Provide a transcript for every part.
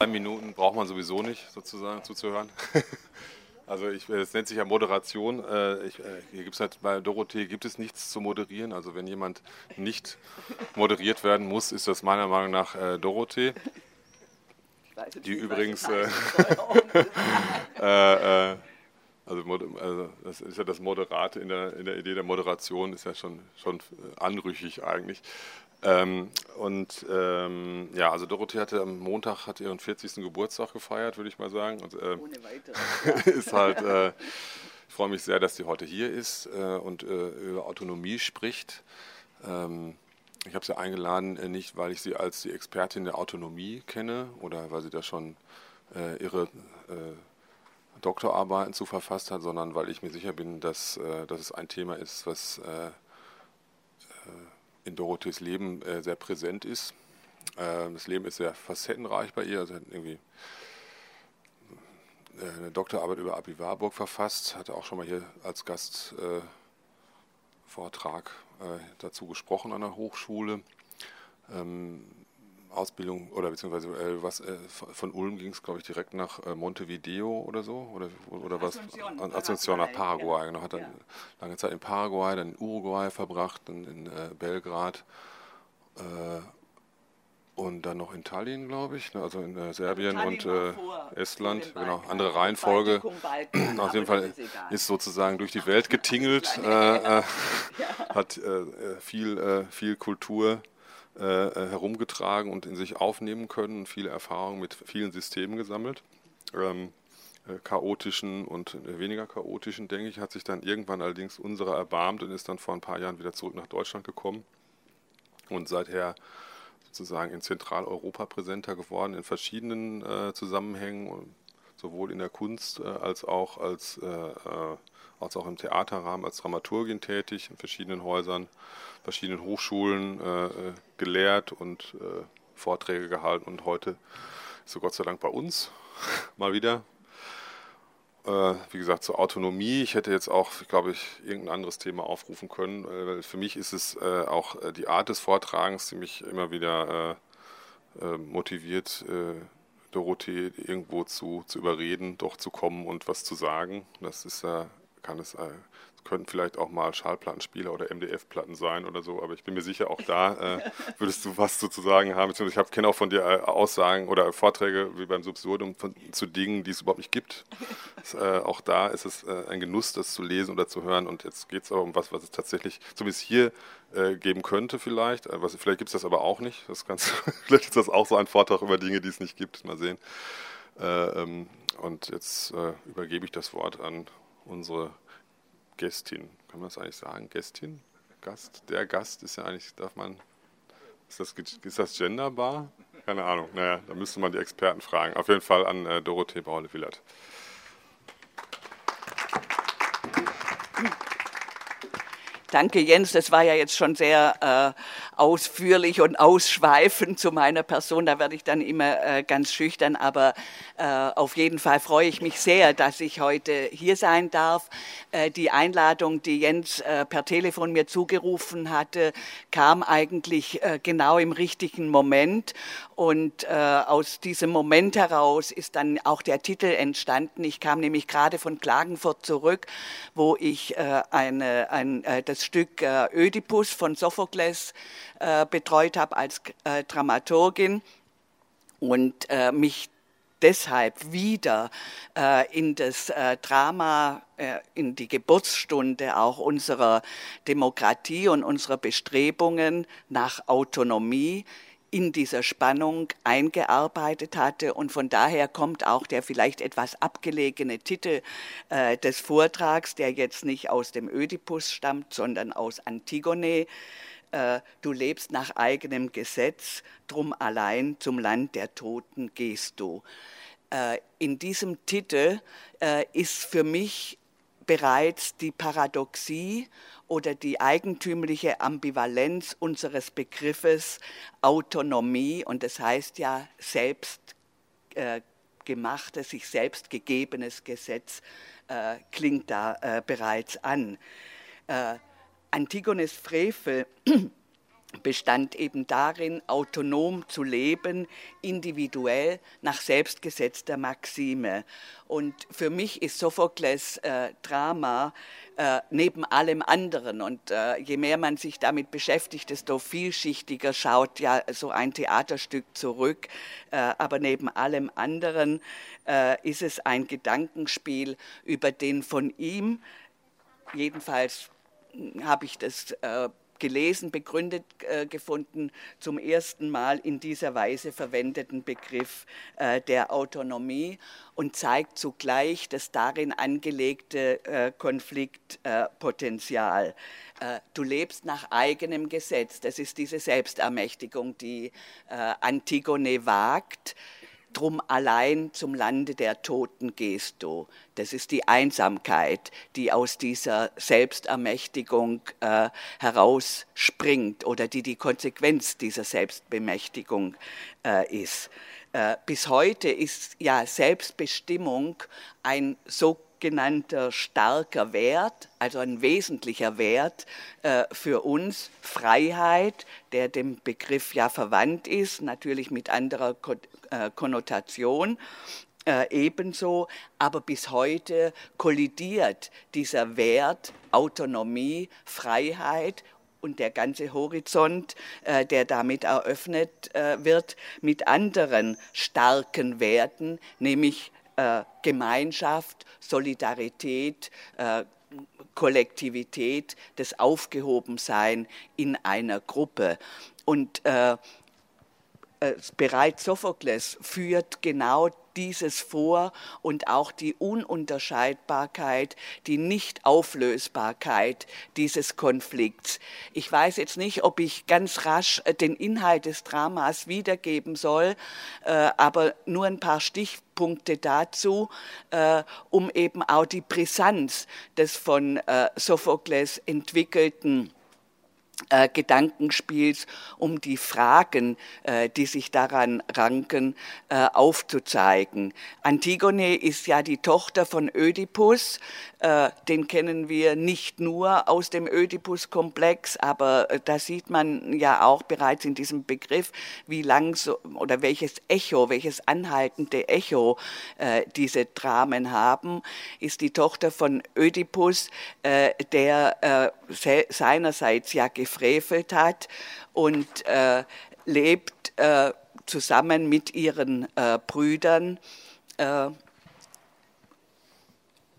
Drei Minuten braucht man sowieso nicht, sozusagen zuzuhören. Also ich, es nennt sich ja Moderation. Äh, ich, äh, hier gibt es halt bei Dorothee gibt es nichts zu moderieren. Also wenn jemand nicht moderiert werden muss, ist das meiner Meinung nach äh, Dorothee. Die übrigens äh, äh, also, also, das ist ja das Moderate in der, in der Idee der Moderation ist ja schon, schon anrüchig eigentlich. Ähm, und ähm, ja, also Dorothee hatte am Montag hat ihren 40. Geburtstag gefeiert, würde ich mal sagen. Und, äh, Ohne weiteres. ist halt, äh, ich freue mich sehr, dass sie heute hier ist äh, und äh, über Autonomie spricht. Ähm, ich habe sie eingeladen, äh, nicht weil ich sie als die Expertin der Autonomie kenne oder weil sie da schon äh, ihre Doktorarbeiten zu verfasst hat, sondern weil ich mir sicher bin, dass, dass es ein Thema ist, was in Dorothees Leben äh, sehr präsent ist. Äh, das Leben ist sehr facettenreich bei ihr. Also hat irgendwie äh, eine Doktorarbeit über Abi Warburg verfasst, hatte auch schon mal hier als Gastvortrag äh, dazu gesprochen an der Hochschule. Ähm, Ausbildung oder beziehungsweise äh, was äh, von Ulm ging es, glaube ich, direkt nach äh, Montevideo oder so oder oder was Asunción, Asunción nach Paraguay. Ja. Genau, hat dann ja. lange Zeit in Paraguay, dann in Uruguay verbracht, dann in äh, Belgrad äh, und dann noch in Tallinn, glaube ich, ne, also in äh, Serbien und Estland, genau, andere Reihenfolge. Auf jeden Fall ist sozusagen durch die Welt getingelt, hat viel, viel Kultur äh, äh, herumgetragen und in sich aufnehmen können viele Erfahrungen mit vielen Systemen gesammelt. Ähm, äh, chaotischen und weniger chaotischen, denke ich, hat sich dann irgendwann allerdings unserer erbarmt und ist dann vor ein paar Jahren wieder zurück nach Deutschland gekommen und seither sozusagen in Zentraleuropa präsenter geworden, in verschiedenen äh, Zusammenhängen, sowohl in der Kunst äh, als auch als, äh, als auch im Theaterrahmen als Dramaturgin tätig in verschiedenen Häusern verschiedenen Hochschulen äh, äh, gelehrt und äh, Vorträge gehalten und heute ist so Gott sei Dank bei uns mal wieder. Äh, wie gesagt, zur Autonomie. Ich hätte jetzt auch, glaube ich, irgendein anderes Thema aufrufen können. Für mich ist es äh, auch die Art des Vortragens, die mich immer wieder motiviert, Dorothee irgendwo zu, zu überreden, doch zu kommen und was zu sagen. Das ist ja, kann es könnten vielleicht auch mal Schallplattenspieler oder MDF-Platten sein oder so, aber ich bin mir sicher, auch da äh, würdest du was sozusagen haben. Ich kenne auch von dir äh, Aussagen oder Vorträge wie beim Subsurdum von, zu Dingen, die es überhaupt nicht gibt. Das, äh, auch da ist es äh, ein Genuss, das zu lesen oder zu hören. Und jetzt geht es aber um was, was es tatsächlich zumindest hier äh, geben könnte, vielleicht. Äh, was, vielleicht gibt es das aber auch nicht. Das kannst, vielleicht ist das auch so ein Vortrag über Dinge, die es nicht gibt. Mal sehen. Ähm, und jetzt übergebe ich das Wort an unsere Gästin. Kann man das eigentlich sagen? Gästin? Gast? Der Gast ist ja eigentlich, darf man, ist das, ist das genderbar? Keine Ahnung. Naja, da müsste man die Experten fragen. Auf jeden Fall an äh, Dorothee Braule-Willert. Danke, Jens. Das war ja jetzt schon sehr äh, ausführlich und ausschweifend zu meiner Person. Da werde ich dann immer äh, ganz schüchtern. Aber äh, auf jeden Fall freue ich mich sehr, dass ich heute hier sein darf. Äh, die Einladung, die Jens äh, per Telefon mir zugerufen hatte, kam eigentlich äh, genau im richtigen Moment. Und äh, aus diesem Moment heraus ist dann auch der Titel entstanden. Ich kam nämlich gerade von Klagenfurt zurück, wo ich äh, eine, ein, äh, das Stück äh, Ödipus von Sophokles äh, betreut habe als äh, Dramaturgin und äh, mich deshalb wieder äh, in das äh, Drama, in die Geburtsstunde auch unserer Demokratie und unserer Bestrebungen nach Autonomie in dieser Spannung eingearbeitet hatte. Und von daher kommt auch der vielleicht etwas abgelegene Titel äh, des Vortrags, der jetzt nicht aus dem Ödipus stammt, sondern aus Antigone. Äh, du lebst nach eigenem Gesetz, drum allein zum Land der Toten gehst du. Äh, in diesem Titel äh, ist für mich bereits die Paradoxie oder die eigentümliche Ambivalenz unseres Begriffes Autonomie, und das heißt ja selbst äh, gemachtes, sich selbst gegebenes Gesetz, äh, klingt da äh, bereits an. Äh, Antigones Frevel bestand eben darin, autonom zu leben, individuell nach selbstgesetzter Maxime. Und für mich ist Sophokles äh, Drama äh, neben allem anderen. Und äh, je mehr man sich damit beschäftigt, desto vielschichtiger schaut ja so ein Theaterstück zurück. Äh, aber neben allem anderen äh, ist es ein Gedankenspiel über den von ihm, jedenfalls habe ich das äh, gelesen, begründet äh, gefunden, zum ersten Mal in dieser Weise verwendeten Begriff äh, der Autonomie und zeigt zugleich das darin angelegte äh, Konfliktpotenzial. Äh, du lebst nach eigenem Gesetz. Das ist diese Selbstermächtigung, die äh, Antigone wagt drum allein zum Lande der Toten gehst du. Das ist die Einsamkeit, die aus dieser Selbstermächtigung äh, herausspringt oder die die Konsequenz dieser Selbstbemächtigung äh, ist. Äh, bis heute ist ja Selbstbestimmung ein so genannter starker Wert, also ein wesentlicher Wert äh, für uns, Freiheit, der dem Begriff ja verwandt ist, natürlich mit anderer äh, Konnotation. Äh, ebenso, aber bis heute kollidiert dieser Wert Autonomie, Freiheit und der ganze Horizont, der damit eröffnet wird, mit anderen starken Werten, nämlich äh, Gemeinschaft, Solidarität, äh, Kollektivität, das Aufgehobensein in einer Gruppe. Und äh, äh, bereits Sophokles führt genau dieses vor und auch die Ununterscheidbarkeit, die Nichtauflösbarkeit dieses Konflikts. Ich weiß jetzt nicht, ob ich ganz rasch äh, den Inhalt des Dramas wiedergeben soll, äh, aber nur ein paar Stichpunkte dazu, äh, um eben auch die Brisanz des von Sophokles entwickelten äh, Gedankenspiels, um die Fragen, äh, die sich daran ranken, äh, aufzuzeigen. Antigone ist ja die Tochter von Ödipus, äh, den kennen wir nicht nur aus dem Ödipus-Komplex, aber äh, da sieht man ja auch bereits in diesem Begriff, wie lang so, oder welches Echo, welches anhaltende Echo äh, diese Dramen haben, ist die Tochter von Ödipus, der seinerseits ja gefrevelt hat und lebt zusammen mit ihren Brüdern äh,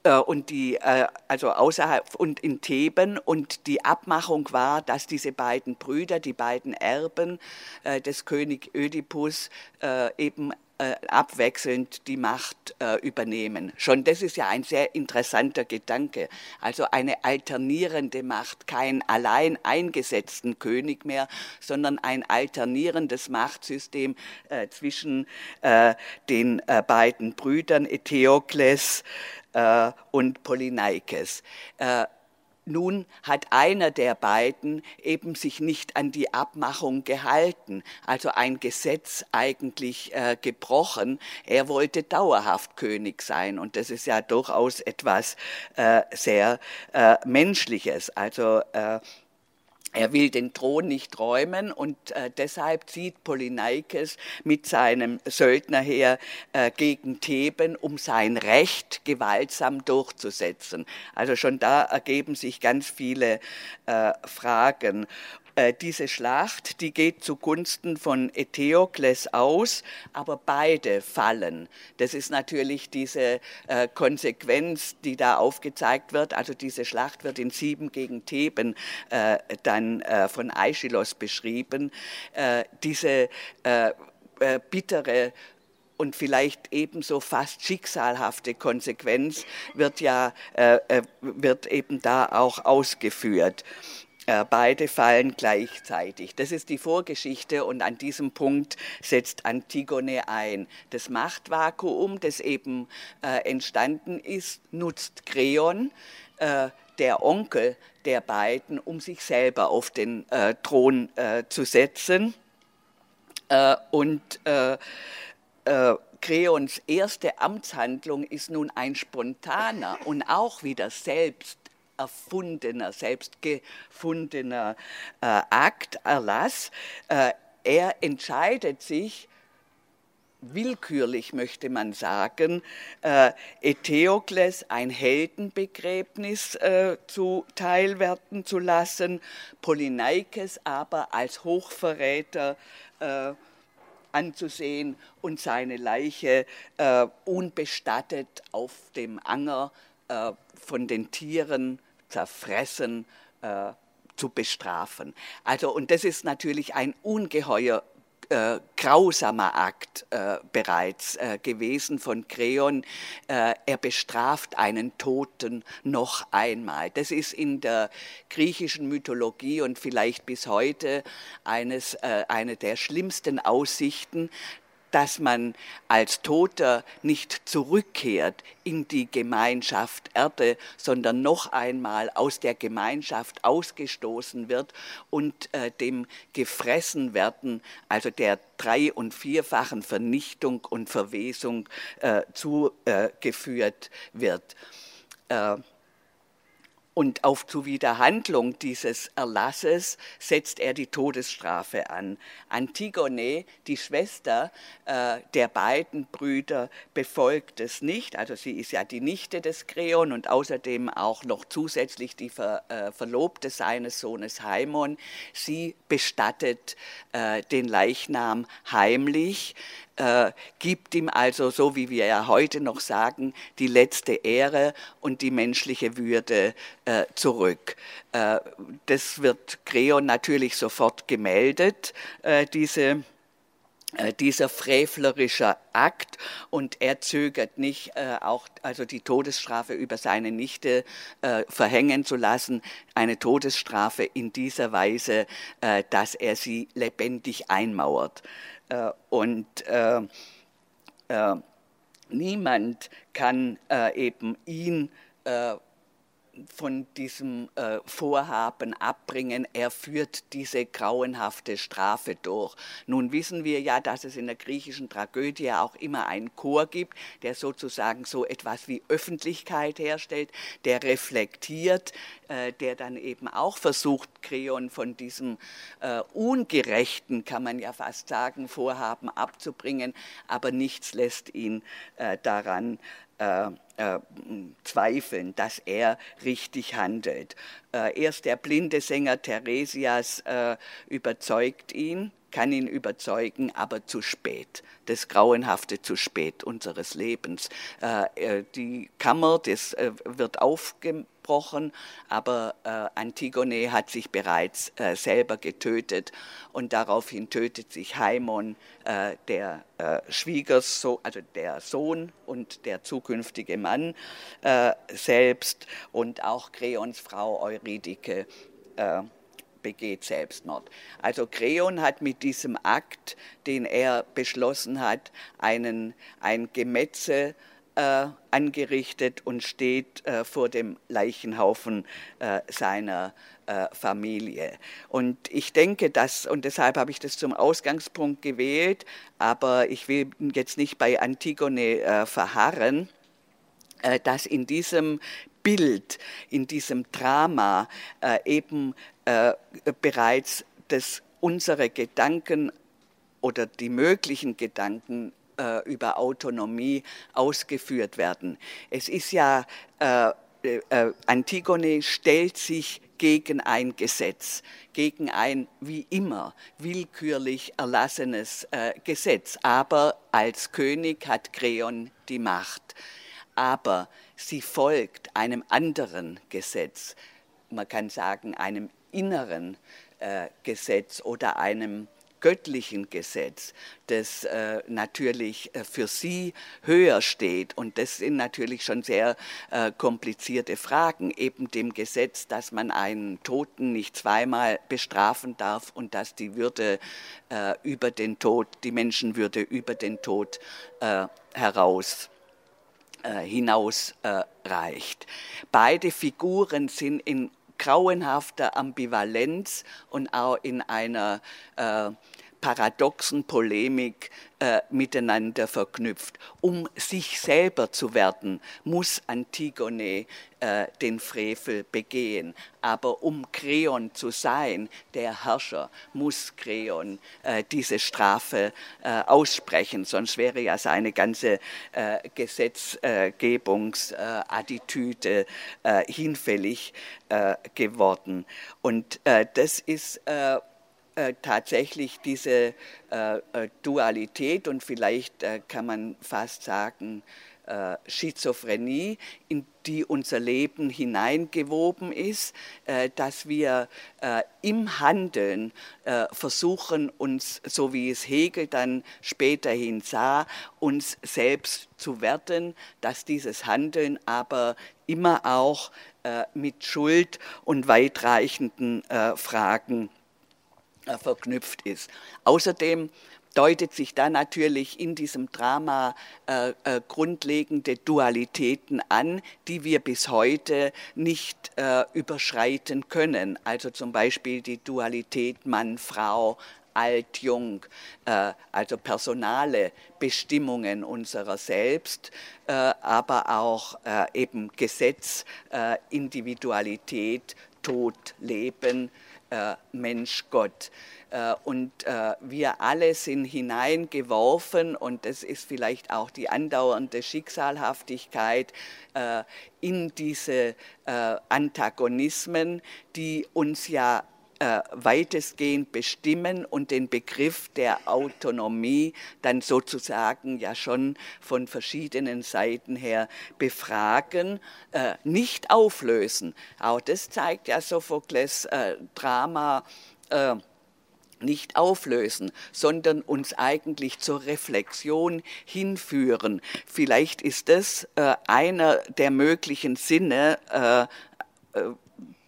und die, äh, also außerhalb und in Theben. Und die Abmachung war, dass diese beiden Brüder, die beiden Erben äh, des König Ödipus eben abwechselnd die Macht übernehmen. Schon das ist ja ein sehr interessanter Gedanke. Also eine alternierende Macht, kein allein eingesetzten König mehr, sondern ein alternierendes Machtsystem zwischen den beiden Brüdern Eteokles, äh, und Polyneikes. Nun hat einer der beiden eben sich nicht an die Abmachung gehalten, also ein Gesetz eigentlich äh, gebrochen. Er wollte dauerhaft König sein und das ist ja durchaus etwas äh, sehr äh, Menschliches. Also äh, er will den Thron nicht räumen und äh, deshalb zieht Polyneikes mit seinem Söldnerheer äh, gegen Theben, um sein Recht gewaltsam durchzusetzen. Also schon da ergeben sich ganz viele äh, Fragen. Äh, diese Schlacht, die geht zugunsten von Eteokles aus, aber beide fallen. Das ist natürlich diese äh, Konsequenz, die da aufgezeigt wird. Also diese Schlacht wird in Sieben gegen Theben äh, dann äh, von Aeschylos beschrieben. Äh, diese äh, bittere und vielleicht ebenso fast schicksalhafte Konsequenz wird ja wird eben da auch ausgeführt. Äh, beide fallen gleichzeitig. Das ist die Vorgeschichte und an diesem Punkt setzt Antigone ein. Das Machtvakuum, das eben äh, entstanden ist, nutzt Kreon, äh, der Onkel der beiden, um sich selber auf den äh, Thron äh, zu setzen. Äh, und Kreons erste Amtshandlung ist nun ein spontaner und auch wieder selbst erfundener, selbst gefundener äh, Akt, Erlass. Äh, er entscheidet sich, willkürlich möchte man sagen, äh, Eteokles ein Heldenbegräbnis äh, zuteilwerden zu lassen, Polyneikes aber als Hochverräter äh, anzusehen und seine Leiche äh, unbestattet auf dem Anger äh, von den Tieren zerfressen äh, zu bestrafen. Also, und das ist natürlich ein ungeheuer äh, grausamer Akt äh, bereits äh, gewesen von Kreon. Äh, er bestraft einen Toten noch einmal. Das ist in der griechischen Mythologie und vielleicht bis heute eines, äh, eine der schlimmsten Aussichten, dass man als Toter nicht zurückkehrt in die Gemeinschaft Erde, sondern noch einmal aus der Gemeinschaft ausgestoßen wird und äh, dem gefressen werden, also der drei- und vierfachen Vernichtung und Verwesung äh, zugeführt wird. Äh, und auf Zuwiderhandlung dieses Erlasses setzt er die Todesstrafe an. Antigone, die Schwester äh, der beiden Brüder, befolgt es nicht. Also sie ist ja die Nichte des Kreon und außerdem auch noch zusätzlich die Ver, äh, Verlobte seines Sohnes Haimon. Sie bestattet äh, den Leichnam heimlich äh, gibt ihm also, so wie wir ja heute noch sagen, die letzte Ehre und die menschliche Würde äh, zurück. Äh, das wird Creon natürlich sofort gemeldet, äh, diese dieser frevlerische Akt und er zögert nicht, auch also die Todesstrafe über seine Nichte verhängen zu lassen, eine Todesstrafe in dieser Weise, dass er sie lebendig einmauert. Und niemand kann eben ihn von diesem äh, Vorhaben abbringen, er führt diese grauenhafte Strafe durch. Nun wissen wir ja, dass es in der griechischen Tragödie auch immer einen Chor gibt, der sozusagen so etwas wie Öffentlichkeit herstellt, der reflektiert, äh, der dann eben auch versucht, Kreon von diesem äh, ungerechten, kann man ja fast sagen, Vorhaben abzubringen, aber nichts lässt ihn äh, daran äh, äh, zweifeln, dass er richtig handelt. Äh, erst der blinde Sänger Theresias äh, überzeugt ihn, kann ihn überzeugen, aber zu spät, das grauenhafte zu spät unseres Lebens. Äh, die Kammer das, wird aufgemacht ausgesprochen, aber äh, Antigone hat sich bereits äh, selber getötet und daraufhin tötet sich Haimon, äh, der äh, Schwiegersohn, also der Sohn und der zukünftige Mann äh, selbst und auch Kreons Frau Eurydike äh, begeht Selbstmord. Also Kreon hat mit diesem Akt, den er beschlossen hat, einen, ein Gemetzel äh, angerichtet und steht äh, vor dem Leichenhaufen äh, seiner äh, Familie. Und ich denke, dass, und deshalb habe ich das zum Ausgangspunkt gewählt, aber ich will jetzt nicht bei Antigone äh, verharren, äh, dass in diesem Bild, in diesem Drama eben bereits das, unsere Gedanken oder die möglichen Gedanken äh, über Autonomie ausgeführt werden. Es ist ja, äh, äh, Antigone stellt sich gegen ein Gesetz, gegen ein wie immer willkürlich erlassenes äh, Gesetz. Aber als König hat Kreon die Macht. Aber sie folgt einem anderen Gesetz, man kann sagen einem inneren äh, Gesetz oder einem göttlichen Gesetz, das äh, natürlich äh, für sie höher steht. Und das sind natürlich schon sehr äh, komplizierte Fragen, eben dem Gesetz, dass man einen Toten nicht zweimal bestrafen darf und dass die Würde äh, über den Tod, die Menschenwürde über den Tod äh, heraus äh, hinaus reicht. Beide Figuren sind in grauenhafter Ambivalenz und auch in einer äh, paradoxen Polemik äh, miteinander verknüpft. Um sich selber zu werden, muss Antigone äh, den Frevel begehen. Aber um Kreon zu sein, der Herrscher, muss Kreon äh, diese Strafe äh, aussprechen, sonst wäre ja seine ganze äh, Gesetzgebungsattitüde äh, hinfällig geworden. Und das ist tatsächlich diese äh, äh, Dualität und vielleicht äh, kann man fast sagen äh, Schizophrenie, in die unser Leben hineingewoben ist, äh, dass wir im Handeln versuchen, uns, so wie es Hegel dann späterhin sah, uns selbst zu werden, dass dieses Handeln aber immer auch mit Schuld und weitreichenden Fragen äh, verknüpft ist. Außerdem deutet sich da natürlich in diesem Drama äh, äh, grundlegende Dualitäten an, die wir bis heute nicht äh, überschreiten können. Also zum Beispiel die Dualität Mann-Frau, alt-jung, äh, also personale Bestimmungen unserer selbst, äh, aber auch eben Gesetz, Individualität, Tod, Leben, äh, Mensch Gott. Äh, und äh, wir alle sind hineingeworfen, und das ist vielleicht auch die andauernde Schicksalhaftigkeit, äh, in diese äh, Antagonismen, die uns ja äh, weitestgehend bestimmen und den Begriff der Autonomie dann sozusagen ja schon von verschiedenen Seiten her befragen, äh, nicht auflösen. Auch das zeigt ja Sophokles äh, Drama äh, nicht auflösen, sondern uns eigentlich zur Reflexion hinführen. Vielleicht ist das äh, einer der möglichen Sinne, äh, äh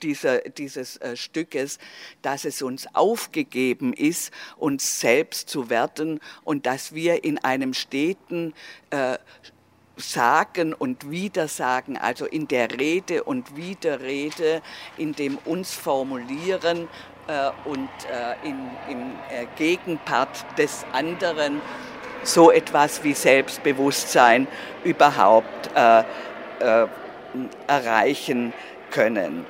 dieser, dieses äh, Stückes, dass es uns aufgegeben ist, uns selbst zu werden und dass wir in einem steten äh, Sagen und Widersagen, also in der Rede und Widerrede, in dem uns formulieren äh, und äh, in, im äh, Gegenpart des anderen so etwas wie Selbstbewusstsein überhaupt äh, erreichen können.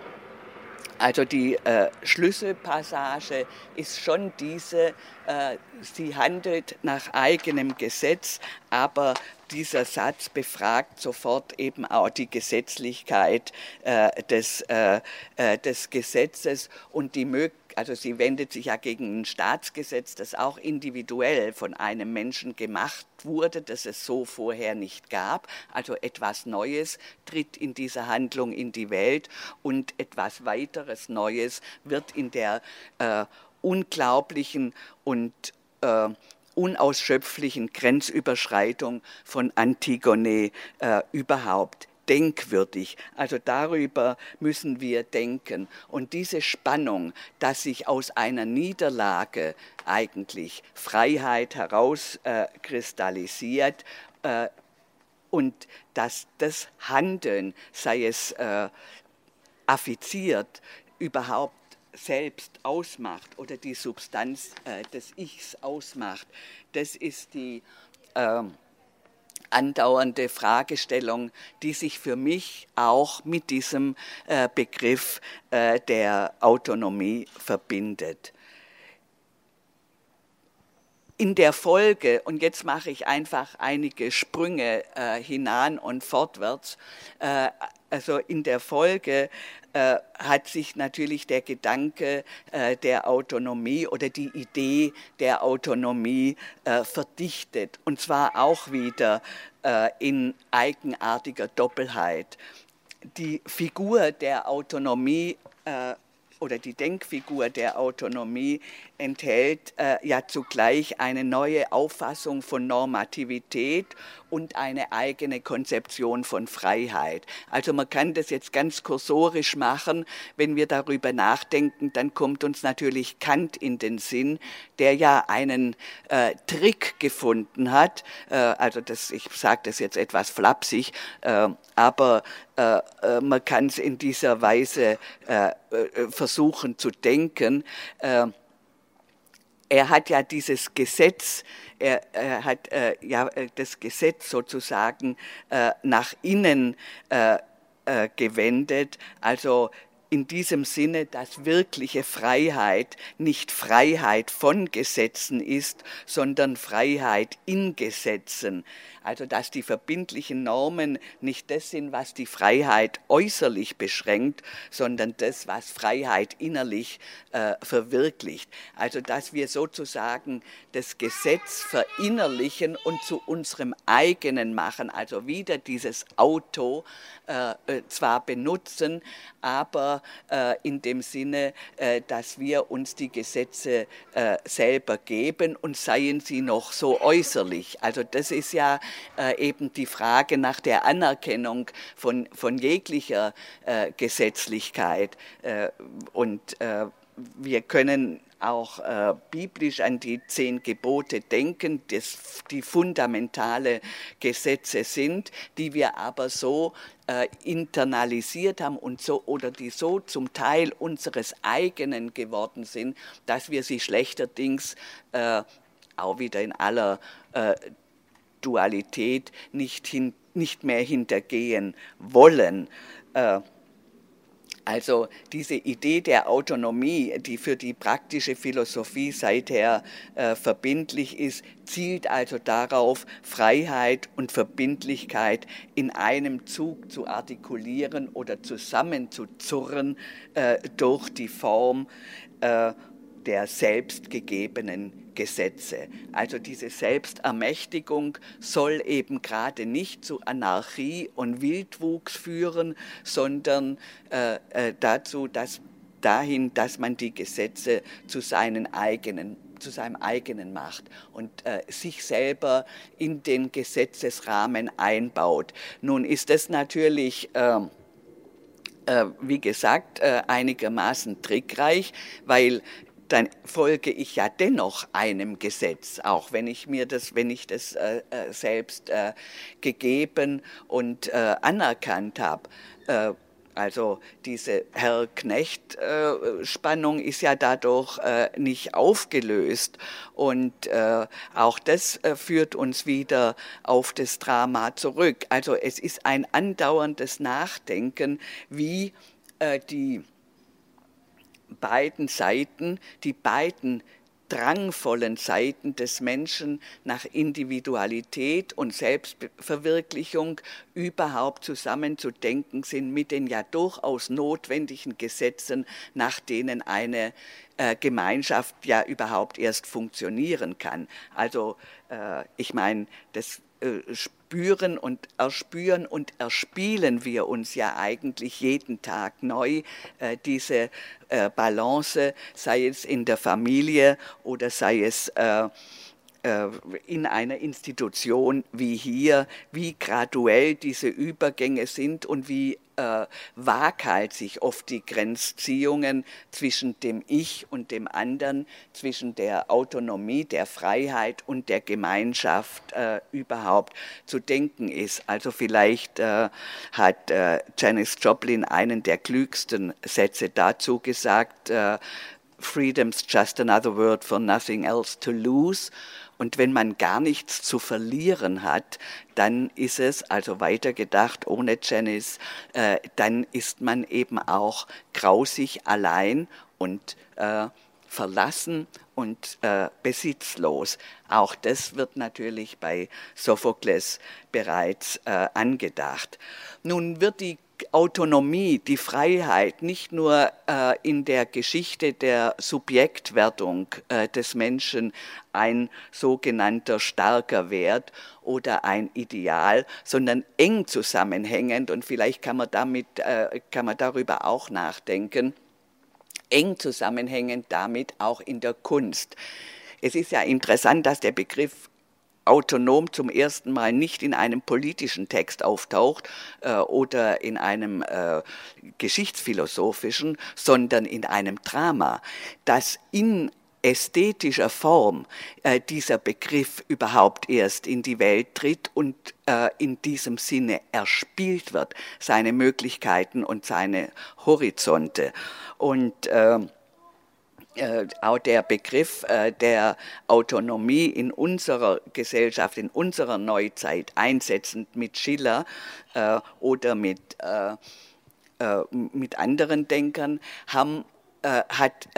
Also die äh, Schlüsselpassage ist schon diese, äh, sie handelt nach eigenem Gesetz, aber dieser Satz befragt sofort eben auch die Gesetzlichkeit äh, des, äh, äh, des Gesetzes und die Möglichkeit, also sie wendet sich ja gegen ein Staatsgesetz, das auch individuell von einem Menschen gemacht wurde, das es so vorher nicht gab. Also etwas Neues tritt in dieser Handlung in die Welt und etwas weiteres Neues wird in der äh, unglaublichen und äh, unausschöpflichen Grenzüberschreitung von Antigone äh, überhaupt denkwürdig. Also darüber müssen wir denken. Und diese Spannung, dass sich aus einer Niederlage eigentlich Freiheit herauskristallisiert äh, äh, und dass das Handeln, sei es äh, affiziert, überhaupt selbst ausmacht oder die Substanz äh, des Ichs ausmacht, das ist die äh, andauernde Fragestellung, die sich für mich auch mit diesem äh, Begriff äh, der Autonomie verbindet. In der Folge, und jetzt mache ich einfach einige Sprünge äh, hinan und fortwärts, äh, also in der Folge äh, hat sich natürlich der Gedanke äh, der Autonomie oder die Idee der Autonomie äh, verdichtet. Und zwar auch wieder äh, in eigenartiger Doppelheit. Die Figur der Autonomie äh, oder die Denkfigur der Autonomie enthält äh, ja zugleich eine neue Auffassung von Normativität und eine eigene Konzeption von Freiheit. Also man kann das jetzt ganz kursorisch machen. Wenn wir darüber nachdenken, dann kommt uns natürlich Kant in den Sinn, der ja einen äh, Trick gefunden hat. Äh, also das, ich sage das jetzt etwas flapsig, äh, aber äh, äh, man kann es in dieser Weise versuchen zu denken er hat ja dieses Gesetz, er, er hat äh, ja äh, das Gesetz sozusagen äh, nach innen äh, äh, gewendet, also in diesem Sinne, dass wirkliche Freiheit nicht Freiheit von Gesetzen ist, sondern Freiheit in Gesetzen. Also dass die verbindlichen Normen nicht das sind, was die Freiheit äußerlich beschränkt, sondern das, was Freiheit innerlich äh, verwirklicht. Also dass wir sozusagen das Gesetz verinnerlichen und zu unserem eigenen machen. Also wieder dieses Auto äh, äh zwar benutzen, aber äh, in dem Sinne, äh, dass wir uns die Gesetze äh, selber geben und seien sie noch so äußerlich. Also das ist ja äh, eben die Frage nach der Anerkennung von, von jeglicher äh, Gesetzlichkeit. Äh, und äh, wir können auch äh, biblisch an die zehn Gebote denken, das die fundamentale Gesetze sind, die wir aber so äh, internalisiert haben und so oder die so zum Teil unseres eigenen geworden sind, dass wir sie schlechterdings äh, auch wieder in aller äh, Dualität nicht, hin, nicht mehr hintergehen wollen. Äh, also diese Idee der Autonomie, die für die praktische Philosophie seither äh, verbindlich ist, zielt also darauf, Freiheit und Verbindlichkeit in einem Zug zu artikulieren oder zusammenzuzurren äh, durch die Form äh, der selbstgegebenen Gesetze. Also diese Selbstermächtigung soll eben gerade nicht zu Anarchie und Wildwuchs führen, sondern äh, äh, dazu, dass dahin, dass man die Gesetze zu seinen eigenen zu seinem eigenen macht und äh, sich selber in den Gesetzesrahmen einbaut. Nun ist es natürlich ähm, äh, wie gesagt, äh, einigermaßen trickreich, weil dann folge ich ja dennoch einem Gesetz, auch wenn ich mir das, wenn ich das äh, äh selbst äh, gegeben und äh, anerkannt habe. Äh, also diese Herr-Knecht-Spannung ist ja dadurch äh, nicht aufgelöst. Und auch das führt uns wieder auf das Drama zurück. Also es ist ein andauerndes Nachdenken, wie die beiden Seiten, die beiden drangvollen Seiten des Menschen nach Individualität und Selbstverwirklichung überhaupt zusammenzudenken sind mit den ja durchaus notwendigen Gesetzen, nach denen eine äh, Gemeinschaft ja überhaupt erst funktionieren kann. Also äh, ich meine, das spüren und erspüren und erspielen wir uns ja eigentlich jeden Tag neu äh, diese äh, Balance, sei es in der Familie oder sei es äh, äh, in einer Institution wie hier, wie graduell diese Übergänge sind und wie äh, waghalsig oft die Grenzziehungen zwischen dem Ich und dem anderen, zwischen der Autonomie, der Freiheit und der Gemeinschaft äh, überhaupt zu denken ist. Also vielleicht äh, hat äh, Janis Joplin einen der klügsten Sätze dazu gesagt, äh, Freedom's just another word for nothing else to lose. Und wenn man gar nichts zu verlieren hat, dann ist es, also weitergedacht ohne Janice, äh, dann ist man eben auch grausig allein und äh, verlassen und äh, besitzlos. Auch das wird natürlich bei Sophokles bereits äh, angedacht. Nun wird die Autonomie, die Freiheit nicht nur äh, in der Geschichte der Subjektwertung äh, des Menschen ein sogenannter starker Wert oder ein Ideal, sondern eng zusammenhängend und vielleicht kann man damit äh, kann man darüber auch nachdenken, eng zusammenhängend damit auch in der Kunst. Es ist ja interessant, dass der Begriff autonom zum ersten Mal nicht in einem politischen Text auftaucht äh, oder in einem äh, geschichtsphilosophischen, sondern in einem Drama, das in ästhetischer Form äh, dieser Begriff überhaupt erst in die Welt tritt und äh, in diesem Sinne erspielt wird, seine Möglichkeiten und seine Horizonte. Und äh, äh, auch der Begriff äh, der Autonomie in unserer Gesellschaft, in unserer Neuzeit, einsetzend mit Schiller äh, oder mit, äh, äh, mit anderen Denkern, haben, äh, hat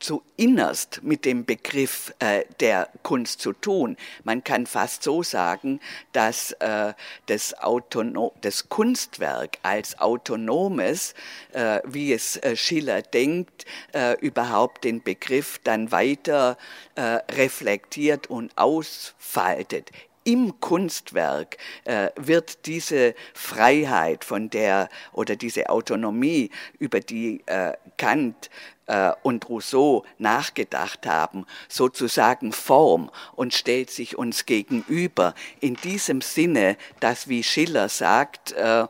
zu innerst mit dem Begriff äh, der Kunst zu tun. Man kann fast so sagen, dass äh, das, Autono das Kunstwerk als autonomes, äh, wie es äh, Schiller denkt, äh, überhaupt den Begriff dann weiter äh, reflektiert und ausfaltet im Kunstwerk äh, wird diese Freiheit von der oder diese Autonomie, über die äh, Kant äh, und Rousseau nachgedacht haben, sozusagen Form und stellt sich uns gegenüber. In diesem Sinne, dass, wie Schiller sagt, äh,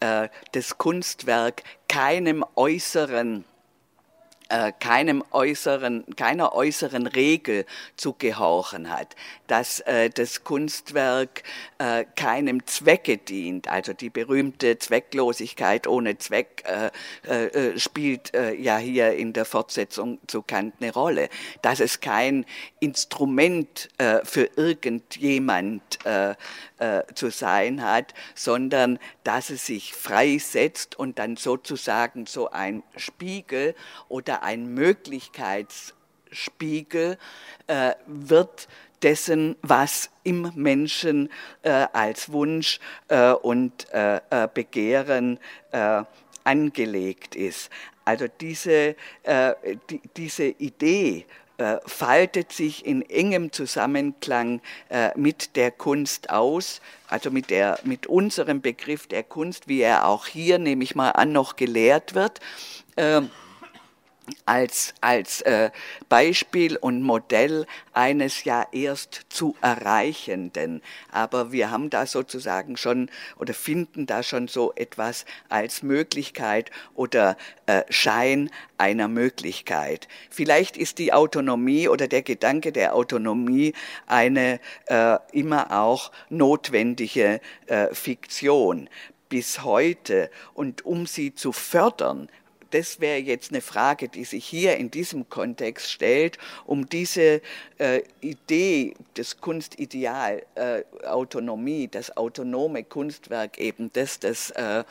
äh, das Kunstwerk keinem äußeren keinem äußeren, keiner äußeren Regel zu gehorchen hat, dass äh, das Kunstwerk äh, keinem Zwecke dient. Also die berühmte Zwecklosigkeit ohne Zweck äh, äh, äh spielt ja hier in der Fortsetzung zu Kant eine Rolle, dass es kein Instrument für irgendjemand zu sein hat, sondern dass es sich freisetzt und dann sozusagen so ein Spiegel oder ein Möglichkeitsspiegel äh, wird dessen, was im Menschen äh, als Wunsch äh, und äh, äh, Begehren äh, angelegt ist. Also diese, die, diese Idee faltet sich in engem Zusammenklang mit der Kunst aus, also mit, der, mit unserem Begriff der Kunst, wie er auch hier, nehme ich mal an, noch gelehrt wird. Als, als äh, Beispiel und Modell eines ja erst zu erreichenden. Aber wir haben da sozusagen schon oder finden da schon so etwas als Möglichkeit oder äh, Schein einer Möglichkeit. Vielleicht ist die Autonomie oder der Gedanke der Autonomie eine äh, immer auch notwendige äh, Fiktion bis heute. Und um sie zu fördern, das wäre jetzt eine Frage, die sich hier in diesem Kontext stellt, um diese äh, Idee des Kunstideal, äh, Autonomie, das autonome Kunstwerk eben, das das äh,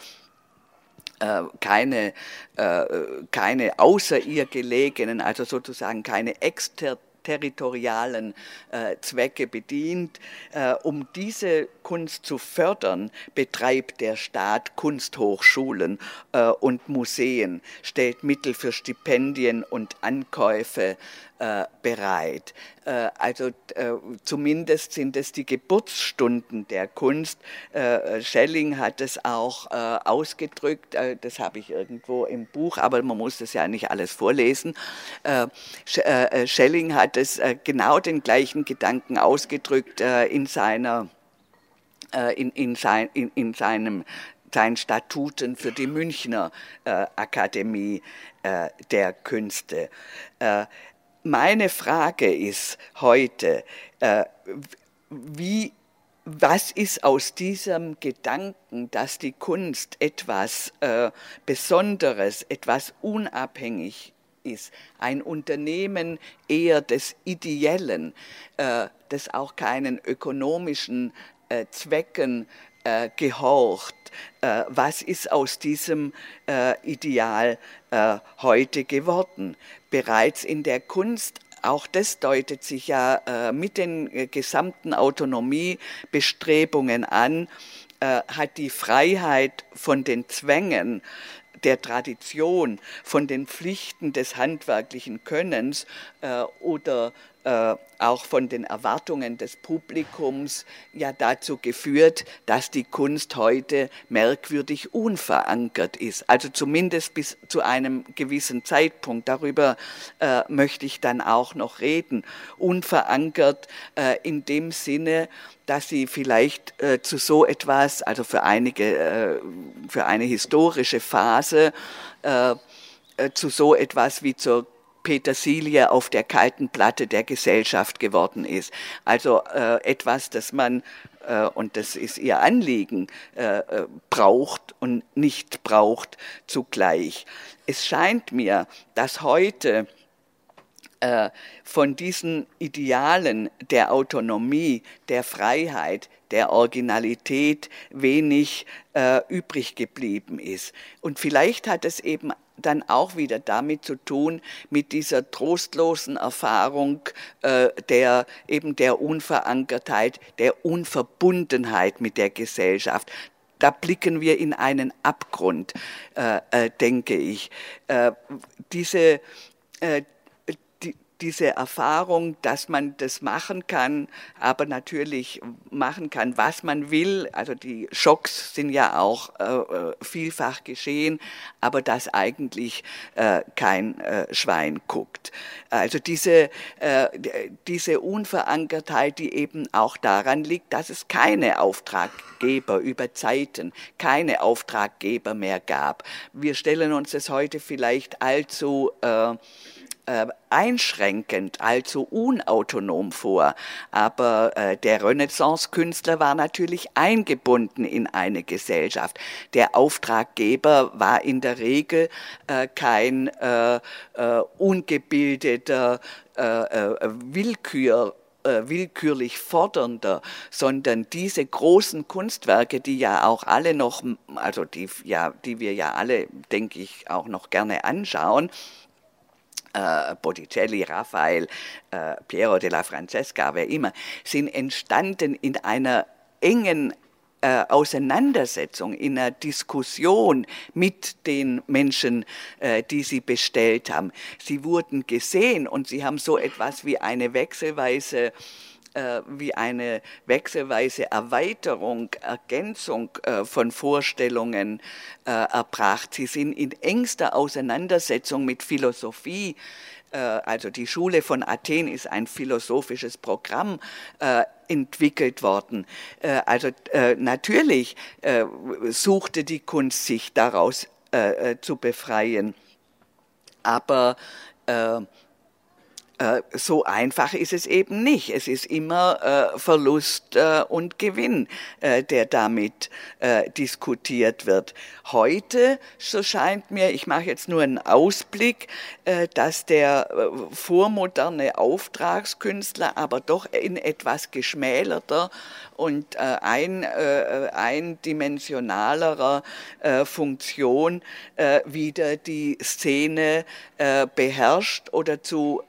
äh keine, äh, keine außer ihr gelegenen, also sozusagen keine exter territorialen äh, Zwecke bedient. Äh, um diese Kunst zu fördern, betreibt der Staat Kunsthochschulen äh, und Museen, stellt Mittel für Stipendien und Ankäufe äh, bereit. Äh, also äh, zumindest sind es die Geburtsstunden der Kunst. Äh, Schelling hat es auch äh, ausgedrückt, äh, das habe ich irgendwo im Buch, aber man muss das ja nicht alles vorlesen. Schelling hat es genau den gleichen Gedanken ausgedrückt in seiner in, in, sein, in, in seinem seinen Statuten für die Münchner äh, Akademie äh, der Künste. Äh, meine Frage ist heute, äh, wie, was ist aus diesem Gedanken, dass die Kunst etwas äh, Besonderes, etwas unabhängig ist, ein Unternehmen eher des Ideellen, äh, das auch keinen ökonomischen äh, Zwecken äh, gehorcht. Äh, was ist aus diesem äh, Ideal äh, heute geworden? Bereits in der Kunst auch das deutet sich ja äh, mit den äh, gesamten Autonomiebestrebungen an, hat die Freiheit von den Zwängen der Tradition, von den Pflichten des handwerklichen Könnens äh, oder äh, auch von den Erwartungen des Publikums ja dazu geführt, dass die Kunst heute merkwürdig unverankert ist. Also zumindest bis zu einem gewissen Zeitpunkt. Darüber äh, möchte ich dann auch noch reden. Unverankert äh, in dem Sinne, dass sie vielleicht äh, zu so etwas, also für einige, äh, für eine historische Phase, äh, zu so etwas wie zur Petersilie auf der kalten Platte der Gesellschaft geworden ist. Also äh, etwas, das man, äh, und das ist ihr Anliegen, äh, äh braucht und nicht braucht zugleich. Es scheint mir, dass heute äh, von diesen Idealen der Autonomie, der Freiheit, der Originalität wenig äh, übrig geblieben ist. Und vielleicht hat es eben dann auch wieder damit zu tun, mit dieser trostlosen Erfahrung äh, der eben der Unverankertheit, der Unverbundenheit mit der Gesellschaft. Da blicken wir in einen Abgrund, äh, äh, denke ich. Äh, diese, äh, diese Erfahrung, dass man das machen kann, aber natürlich machen kann, was man will. Also die Schocks sind ja auch äh, äh vielfach geschehen, aber dass eigentlich äh, kein äh, Schwein guckt. Also diese, äh, diese Unverankertheit, die eben auch daran liegt, dass es keine Auftraggeber über Zeiten, keine Auftraggeber mehr gab. Wir stellen uns das heute vielleicht allzu äh, äh, einschränkend, allzu unautonom vor. Aber äh, der Renaissance-Künstler war natürlich eingebunden in eine Gesellschaft. Der Auftraggeber war in der Regel äh, kein äh, äh, ungebildeter äh, Willkür willkürlich fordernder, sondern diese großen Kunstwerke, die ja auch alle noch, also die ja, die wir ja alle, denke ich, auch noch gerne anschauen, äh, Botticelli, Raphael, äh, Piero della Francesca, wer immer, sind entstanden in einer engen äh, Auseinandersetzung, in einer Diskussion mit den Menschen, äh, die sie bestellt haben. Sie wurden gesehen und sie haben so etwas wie eine wechselweise äh, wie eine wechselweise Erweiterung, Ergänzung äh, von Vorstellungen äh, erbracht. Sie sind in engster Auseinandersetzung mit Philosophie. Also die Schule von Athen ist ein philosophisches Programm entwickelt worden. Also natürlich suchte die Kunst sich daraus zu befreien. Aber äh, so einfach ist es eben nicht. Es ist immer äh, Verlust äh, und Gewinn, äh, der damit äh, diskutiert wird. Heute, so scheint mir, ich mache jetzt nur einen Ausblick, äh, dass der vormoderne Auftragskünstler aber doch in etwas geschmälerter und ein, eindimensionalerer Funktion wieder die Szene beherrscht oder zu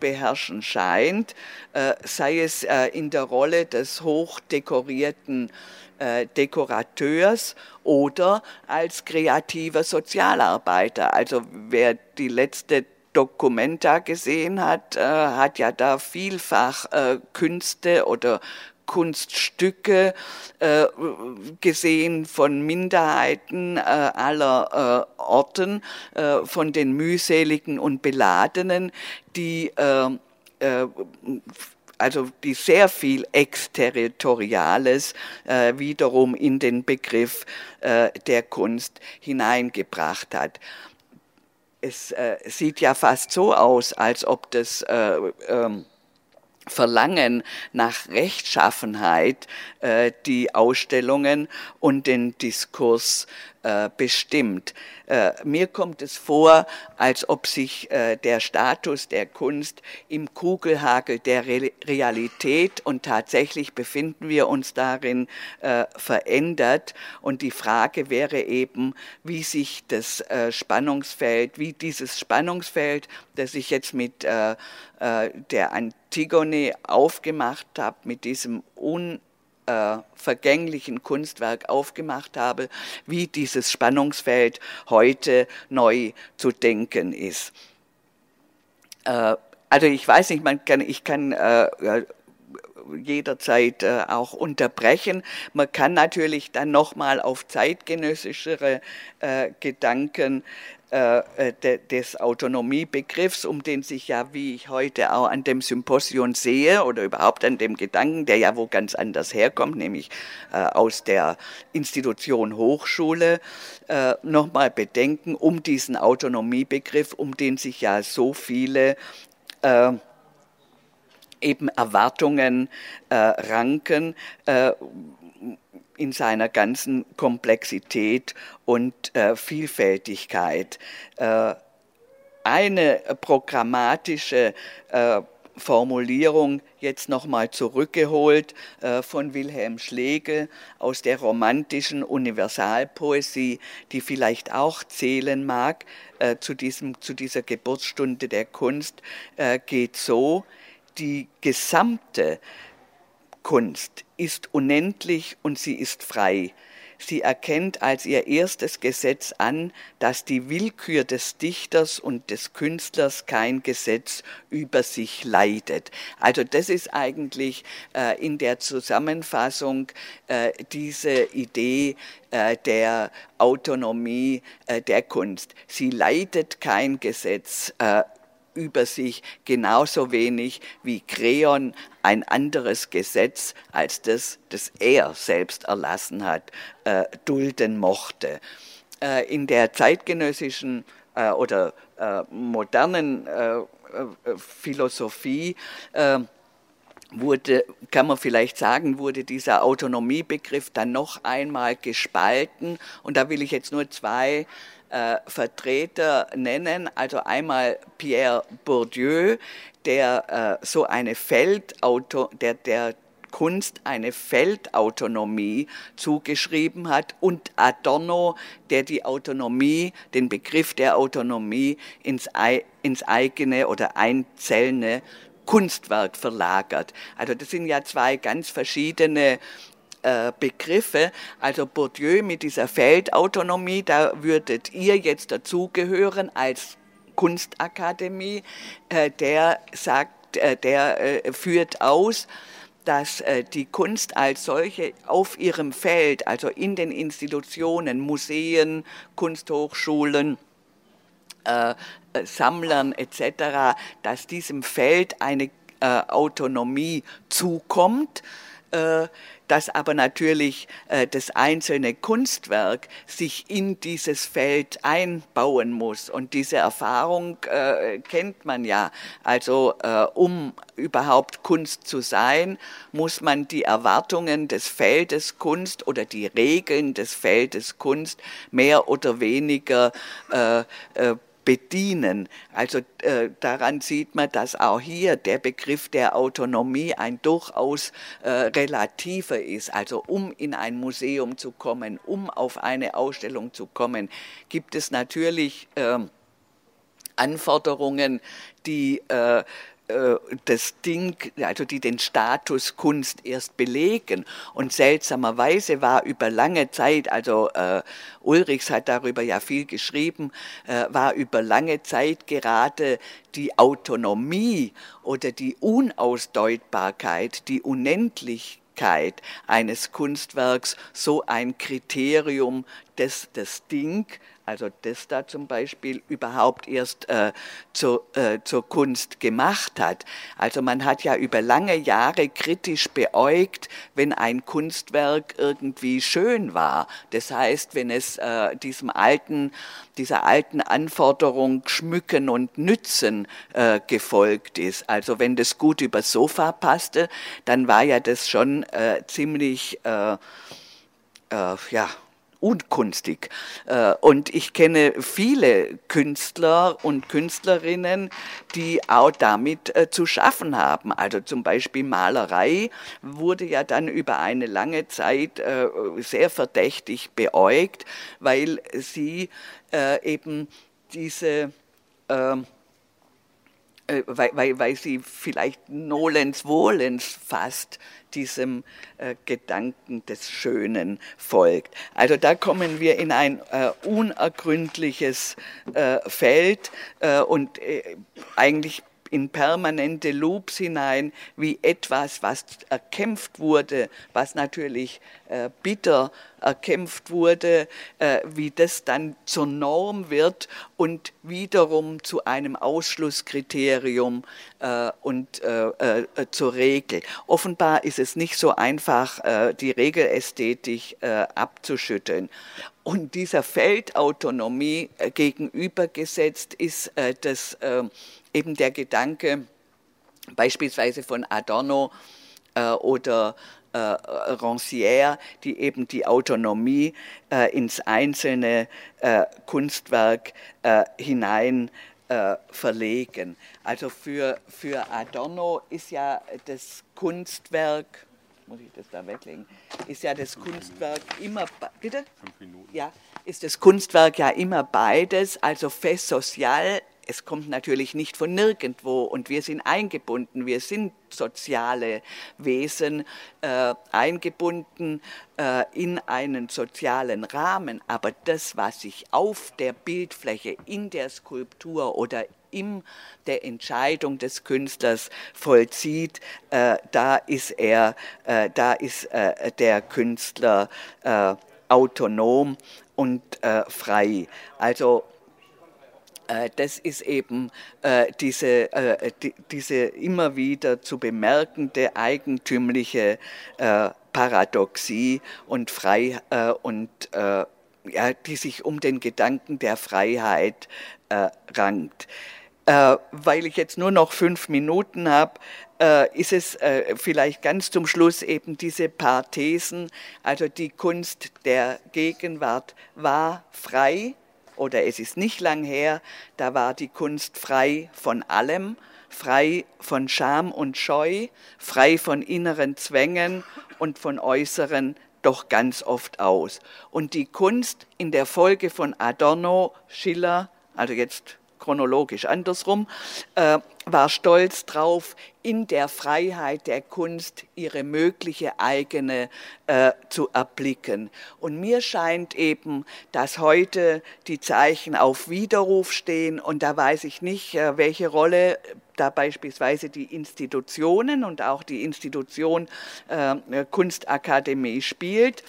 beherrschen scheint, äh, sei es äh, in der Rolle des hochdekorierten äh, Dekorateurs oder als kreativer Sozialarbeiter. Also wer die letzte Dokumenta gesehen hat, hat ja da vielfach Künste oder Kunststücke äh, gesehen von Minderheiten äh, aller äh, Orten, äh, von den mühseligen und beladenen, die äh, äh, also die sehr viel Exterritoriales äh, wiederum in den Begriff äh, der Kunst hineingebracht hat. Es äh, sieht ja fast so aus, als ob das ähm, Verlangen nach Rechtschaffenheit äh, die Ausstellungen und den Diskurs äh, bestimmt. Äh, mir kommt es vor, als ob sich äh, der Status der Kunst im Kugelhagel der Re Realität und tatsächlich befinden wir uns darin äh, verändert. Und die Frage wäre eben, wie sich das äh, Spannungsfeld, wie dieses Spannungsfeld, das ich jetzt mit der Antigone aufgemacht habe, mit diesem un äh, vergänglichen Kunstwerk aufgemacht habe, wie dieses Spannungsfeld heute neu zu denken ist. Äh, also ich weiß nicht, man kann, ich kann äh, jederzeit äh, auch unterbrechen. Man kann natürlich dann nochmal auf zeitgenössischere äh, Gedanken äh, äh des Autonomiebegriffs, um den sich ja, wie ich heute auch an dem Symposion sehe oder überhaupt an dem Gedanken, der ja wo ganz anders herkommt, nämlich äh, aus der Institution Hochschule, äh, nochmal bedenken, um diesen Autonomiebegriff, um den sich ja so viele äh, eben Erwartungen äh, ranken äh, in seiner ganzen Komplexität und äh, Vielfältigkeit. Äh, eine programmatische äh, Formulierung jetzt nochmal zurückgeholt äh, von Wilhelm Schlegel aus der romantischen Universalpoesie, die vielleicht auch zählen mag äh, zu, diesem, zu dieser Geburtsstunde der Kunst, äh, geht so, die gesamte Kunst ist unendlich und sie ist frei. Sie erkennt als ihr erstes Gesetz an, dass die Willkür des Dichters und des Künstlers kein Gesetz über sich leidet. Also das ist eigentlich äh, in der Zusammenfassung äh, diese Idee äh, der Autonomie äh, der Kunst. Sie leidet kein Gesetz äh, über sich genauso wenig wie Kreon ein anderes Gesetz als das, das er selbst erlassen hat, äh, dulden mochte. Äh, in der zeitgenössischen äh, oder äh, modernen äh, äh, Philosophie wurde, kann man vielleicht sagen, wurde dieser Autonomiebegriff dann noch einmal gespalten. Und da will ich jetzt nur zwei äh, Vertreter nennen. Also einmal Pierre Bourdieu, der äh, so eine Feldauto, der, der Kunst eine Feldautonomie zugeschrieben hat und Adorno, der die Autonomie, den Begriff der Autonomie ins, ins eigene oder einzelne Kunstwerk verlagert. Also das sind ja zwei ganz verschiedene äh, Begriffe. Also Bourdieu mit dieser Feldautonomie, da würdet ihr jetzt dazugehören als Kunstakademie, äh, der sagt, äh, der führt aus, dass die Kunst als solche auf ihrem Feld, also in den Institutionen, Museen, Kunsthochschulen, Sammlern etc., dass diesem Feld eine Autonomie zukommt. Dass aber natürlich äh, das einzelne Kunstwerk sich in dieses Feld einbauen muss. Und diese Erfahrung äh, kennt man ja. Also äh, um überhaupt Kunst zu sein, muss man die Erwartungen des Feldes Kunst oder die Regeln des Feldes Kunst mehr oder weniger äh, äh, bedienen. Also äh, daran sieht man, dass auch hier der Begriff der Autonomie ein durchaus äh, relativer ist. Also um in ein Museum zu kommen, um auf eine Ausstellung zu kommen, gibt es natürlich äh, Anforderungen, die äh, das Ding, also die den Status Kunst erst belegen. Und seltsamerweise war über lange Zeit, also äh, Ulrichs hat darüber ja viel geschrieben, äh, war über lange Zeit gerade die Autonomie oder die Unausdeutbarkeit, die Unendlichkeit eines Kunstwerks so ein Kriterium, das das Ding also das da zum Beispiel überhaupt erst äh, zu, äh, zur Kunst gemacht hat. Also man hat ja über lange Jahre kritisch beäugt, wenn ein Kunstwerk irgendwie schön war. Das heißt, wenn es äh, diesem alten, dieser alten Anforderung schmücken und nützen äh, gefolgt ist. Also wenn das gut übers Sofa passte, dann war ja das schon äh, ziemlich äh, ja, unkunstig. Äh, und ich kenne viele Künstler und Künstlerinnen, die auch damit äh, zu schaffen haben. Also zum Beispiel Malerei wurde ja dann über eine lange Zeit äh, sehr verdächtig beäugt, weil sie eben diese ähm, weil, weil, weil sie vielleicht nolens wohlens fast diesem äh, Gedanken des Schönen folgt. Also da kommen wir in ein äh, unergründliches äh, Feld äh, und äh, eigentlich in permanente Loops hinein, wie etwas, was erkämpft wurde, was natürlich äh, bitter erkämpft wurde, äh, wie das dann zur Norm wird und wiederum zu einem Ausschlusskriterium äh, und äh, äh, zur Regel. Offenbar ist es nicht so einfach, äh, die Regelästhetik abzuschütteln. Und dieser Feldautonomie gegenübergesetzt ist das eben der Gedanke beispielsweise von Adorno äh, oder äh, Rancière, die eben die Autonomie äh, ins einzelne äh, Kunstwerk äh, hinein äh, verlegen. Also für, für Adorno ist ja das Kunstwerk, muss ich das da weglegen, ist ja das Kunstwerk immer, bitte? Ja, ist das Kunstwerk ja immer beides, also fait social es kommt natürlich nicht von nirgendwo und wir sind eingebunden, wir sind soziale Wesen, äh, eingebunden äh, in einen sozialen Rahmen, aber das, was sich auf der Bildfläche, in der Skulptur oder in der Entscheidung des Künstlers vollzieht, äh, da ist er, äh, da ist äh, der Künstler äh, autonom und frei. Also das ist eben äh, diese, äh, diese immer wieder zu bemerkende eigentümliche Paradoxie und frei und ja, die sich um den Gedanken der Freiheit rankt. weil ich jetzt nur noch fünf Minuten habe, ist es vielleicht ganz zum Schluss eben diese paar Thesen. Also die Kunst der Gegenwart war frei, oder es ist nicht lang her, da war die Kunst frei von allem, frei von Scham und Scheu, frei von inneren Zwängen und von äußeren doch ganz oft aus. Und die Kunst in der Folge von Adorno, Schiller, also jetzt chronologisch andersrum, äh, war stolz drauf, in der Freiheit der Kunst ihre mögliche eigene äh, zu erblicken. Und mir scheint eben, dass heute die Zeichen auf Widerruf stehen und da weiß ich nicht, äh, welche Rolle da beispielsweise die Institutionen und auch die Institution äh, Kunstakademie spielt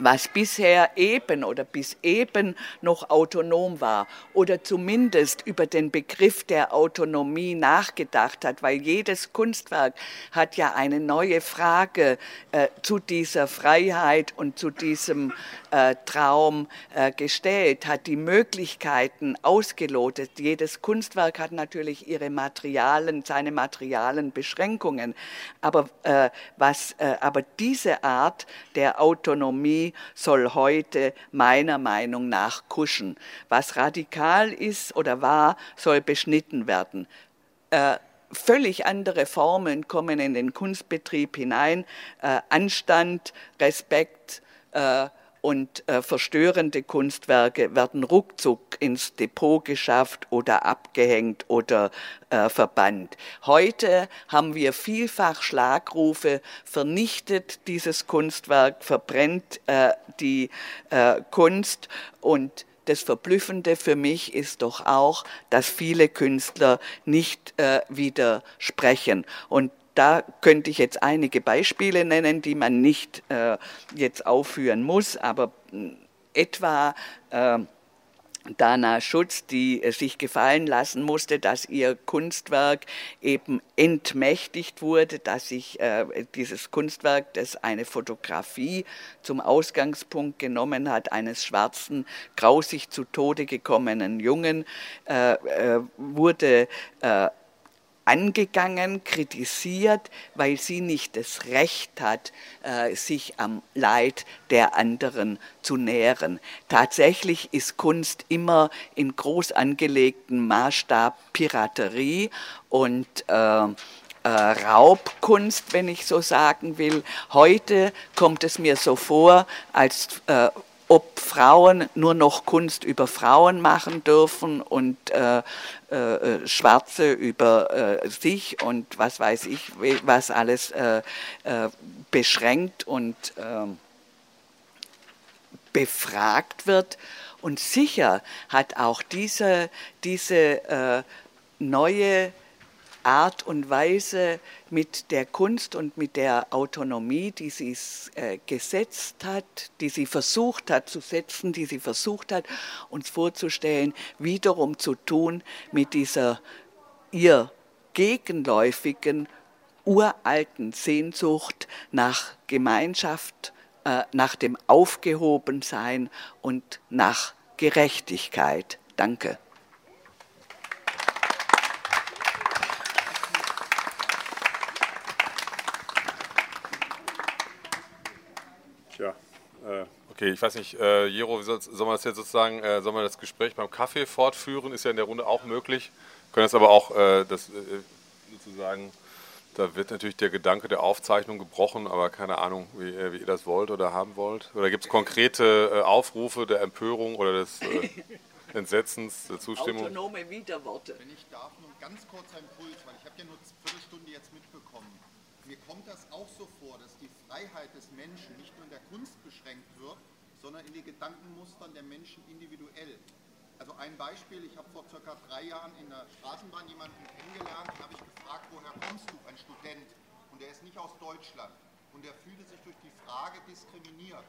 was bisher eben oder bis eben noch autonom war oder zumindest über den Begriff der Autonomie nachgedacht hat, weil jedes Kunstwerk hat ja eine neue Frage äh, zu dieser Freiheit und zu diesem äh, Traum äh, gestellt, hat die Möglichkeiten ausgelotet. Jedes Kunstwerk hat natürlich ihre Materialen, seine materialen Beschränkungen, aber, äh, was, äh, aber diese Art der Autonomie soll heute meiner Meinung nach kuschen. Was radikal ist oder war, soll beschnitten werden. Äh, völlig andere Formen kommen in den Kunstbetrieb hinein. Äh, Anstand, Respekt, äh, und äh, verstörende Kunstwerke werden ruckzuck ins Depot geschafft oder abgehängt oder äh, verbannt. Heute haben wir vielfach Schlagrufe, vernichtet dieses Kunstwerk, verbrennt äh, die äh, Kunst und das Verblüffende für mich ist doch auch, dass viele Künstler nicht äh, widersprechen. Und da könnte ich jetzt einige Beispiele nennen, die man nicht äh, jetzt aufführen muss, aber äh, etwa äh, Dana Schutz, die äh, sich gefallen lassen musste, dass ihr Kunstwerk eben entmächtigt wurde, dass sich äh, dieses Kunstwerk, das eine Fotografie zum Ausgangspunkt genommen hat, eines schwarzen, grausig zu Tode gekommenen Jungen, äh, äh wurde äh, angegangen, kritisiert, weil sie nicht das Recht hat, äh, sich am Leid der anderen zu nähren. Tatsächlich ist Kunst immer in groß angelegten Maßstab Piraterie und äh, äh, Raubkunst, wenn ich so sagen will. Heute kommt es mir so vor, als äh, ob Frauen nur noch Kunst über Frauen machen dürfen und äh, äh, Schwarze über äh, sich und was weiß ich, was alles äh, äh, beschränkt und ähm, befragt wird. Und sicher hat auch diese, diese äh, neue Art und Weise mit der Kunst und mit der Autonomie, die sie äh, gesetzt hat, die sie versucht hat zu setzen, die sie versucht hat, uns vorzustellen, wiederum zu tun mit dieser ihr gegenläufigen, uralten Sehnsucht nach Gemeinschaft, äh, nach dem Aufgehobensein und nach Gerechtigkeit. Danke. Äh, okay, ich weiß nicht, äh, Jero, soll, soll man das jetzt sozusagen, äh, soll man das Gespräch beim Kaffee fortführen? Ist ja in der Runde auch möglich. Wir können das aber auch äh, das, äh, sozusagen, da wird natürlich der Gedanke der Aufzeichnung gebrochen, aber keine Ahnung, wie, äh, wie ihr das wollt oder haben wollt. Oder gibt es konkrete äh, Aufrufe der Empörung oder des Entsetzens, der Zustimmung? Autonome Widerworte. Wenn ich darf, nur ganz kurz ein Impuls, weil ich habe ja nur eine Viertelstunde jetzt mitbekommen. Mir kommt das auch so vor, dass die Freiheit des Menschen nicht nur in der Kunst beschränkt wird, sondern in den Gedankenmustern der Menschen individuell. Also ein Beispiel, ich habe vor circa drei Jahren in der Straßenbahn jemanden kennengelernt, habe ich gefragt, woher kommst du, ein Student, und der ist nicht aus Deutschland. Und er fühlte sich durch die Frage diskriminiert.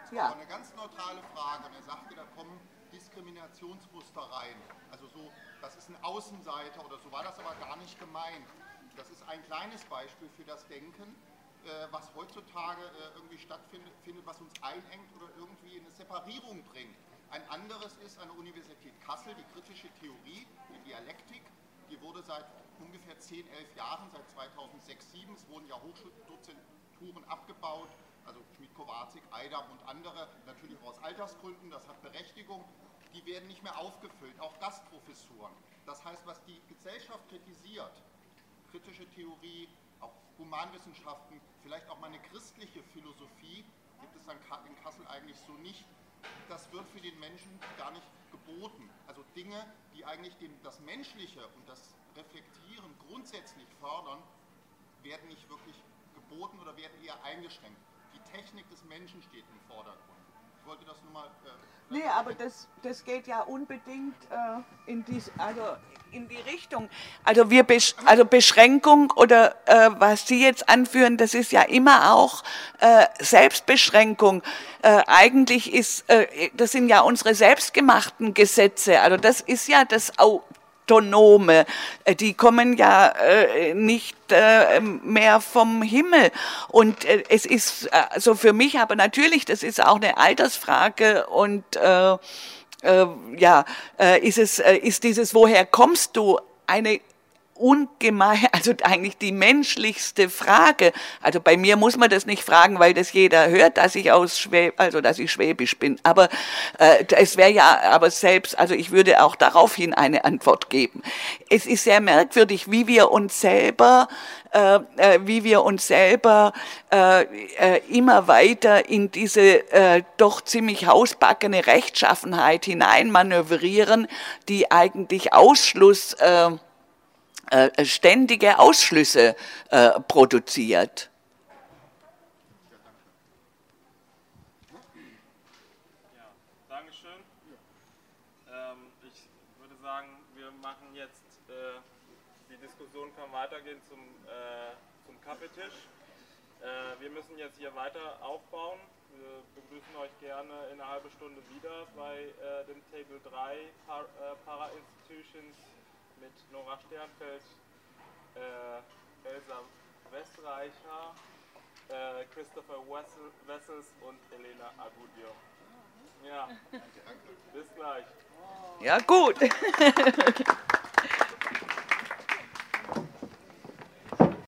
Das war eine ganz neutrale Frage. Und er sagte, da kommen Diskriminationsmuster rein. Also so, das ist ein Außenseiter oder so war das aber gar nicht gemeint. Das ist ein kleines Beispiel für das Denken, äh, was heutzutage äh, irgendwie stattfindet, was uns einengt oder irgendwie in eine Separierung bringt. Ein anderes ist an der Universität Kassel die kritische Theorie, die Dialektik. Die wurde seit ungefähr 10, 11 Jahren, seit 2006, 2007, es wurden ja Hochschuldozenturen abgebaut, also Schmidt Kowalczyk, Eidam und andere, natürlich auch aus Altersgründen, das hat Berechtigung, die werden nicht mehr aufgefüllt, auch Gastprofessuren. Das heißt, was die Gesellschaft kritisiert, kritische Theorie, auch Humanwissenschaften, vielleicht auch mal eine christliche Philosophie, gibt es in Kassel eigentlich so nicht. Das wird für den Menschen gar nicht geboten. Also Dinge, die eigentlich das Menschliche und das Reflektieren grundsätzlich fördern, werden nicht wirklich geboten oder werden eher eingeschränkt. Die Technik des Menschen steht im Vordergrund. Wollte das nur mal. Äh, nee, aber das, das geht ja unbedingt äh, in, dies, also in die Richtung. Also wir Besch also Beschränkung oder äh, was Sie jetzt anführen, das ist ja immer auch äh, Selbstbeschränkung. Äh, eigentlich ist äh, das sind ja unsere selbstgemachten Gesetze. Also das ist ja das Autonome. Äh, die kommen ja äh, nicht äh, mehr vom Himmel. Und äh, es ist so also für mich, aber natürlich, das ist auch eine Altersfrage und äh, äh, ja, äh, ist es, äh, ist dieses, woher kommst du, eine ungemein, also eigentlich die menschlichste Frage. Also bei mir muss man das nicht fragen, weil das jeder hört, dass ich aus Schwäb, also dass ich schwäbisch bin. Aber äh, es wäre ja, aber selbst, also ich würde auch daraufhin eine Antwort geben. Es ist sehr merkwürdig, wie wir uns selber äh, äh, wie wir uns selber äh, äh, immer weiter in diese äh, doch ziemlich hausbackene Rechtschaffenheit hineinmanövrieren, die eigentlich Ausschluss äh, äh, ständige Ausschlüsse äh, produziert. Ja, Dankeschön. Ich würde sagen, wir machen jetzt, die Diskussion kann weitergehen zum, äh, zum Kaffeetisch. Äh, wir müssen jetzt hier weiter aufbauen. Wir begrüßen euch gerne in einer halben Stunde wieder bei äh, dem Table 3 Par Para Institutions mit Nora Sternfeld, äh, Elsa Westreicher, äh, Christopher Wessel, Wessels und Elena Agudio. Ja, bis gleich. Ja, gut.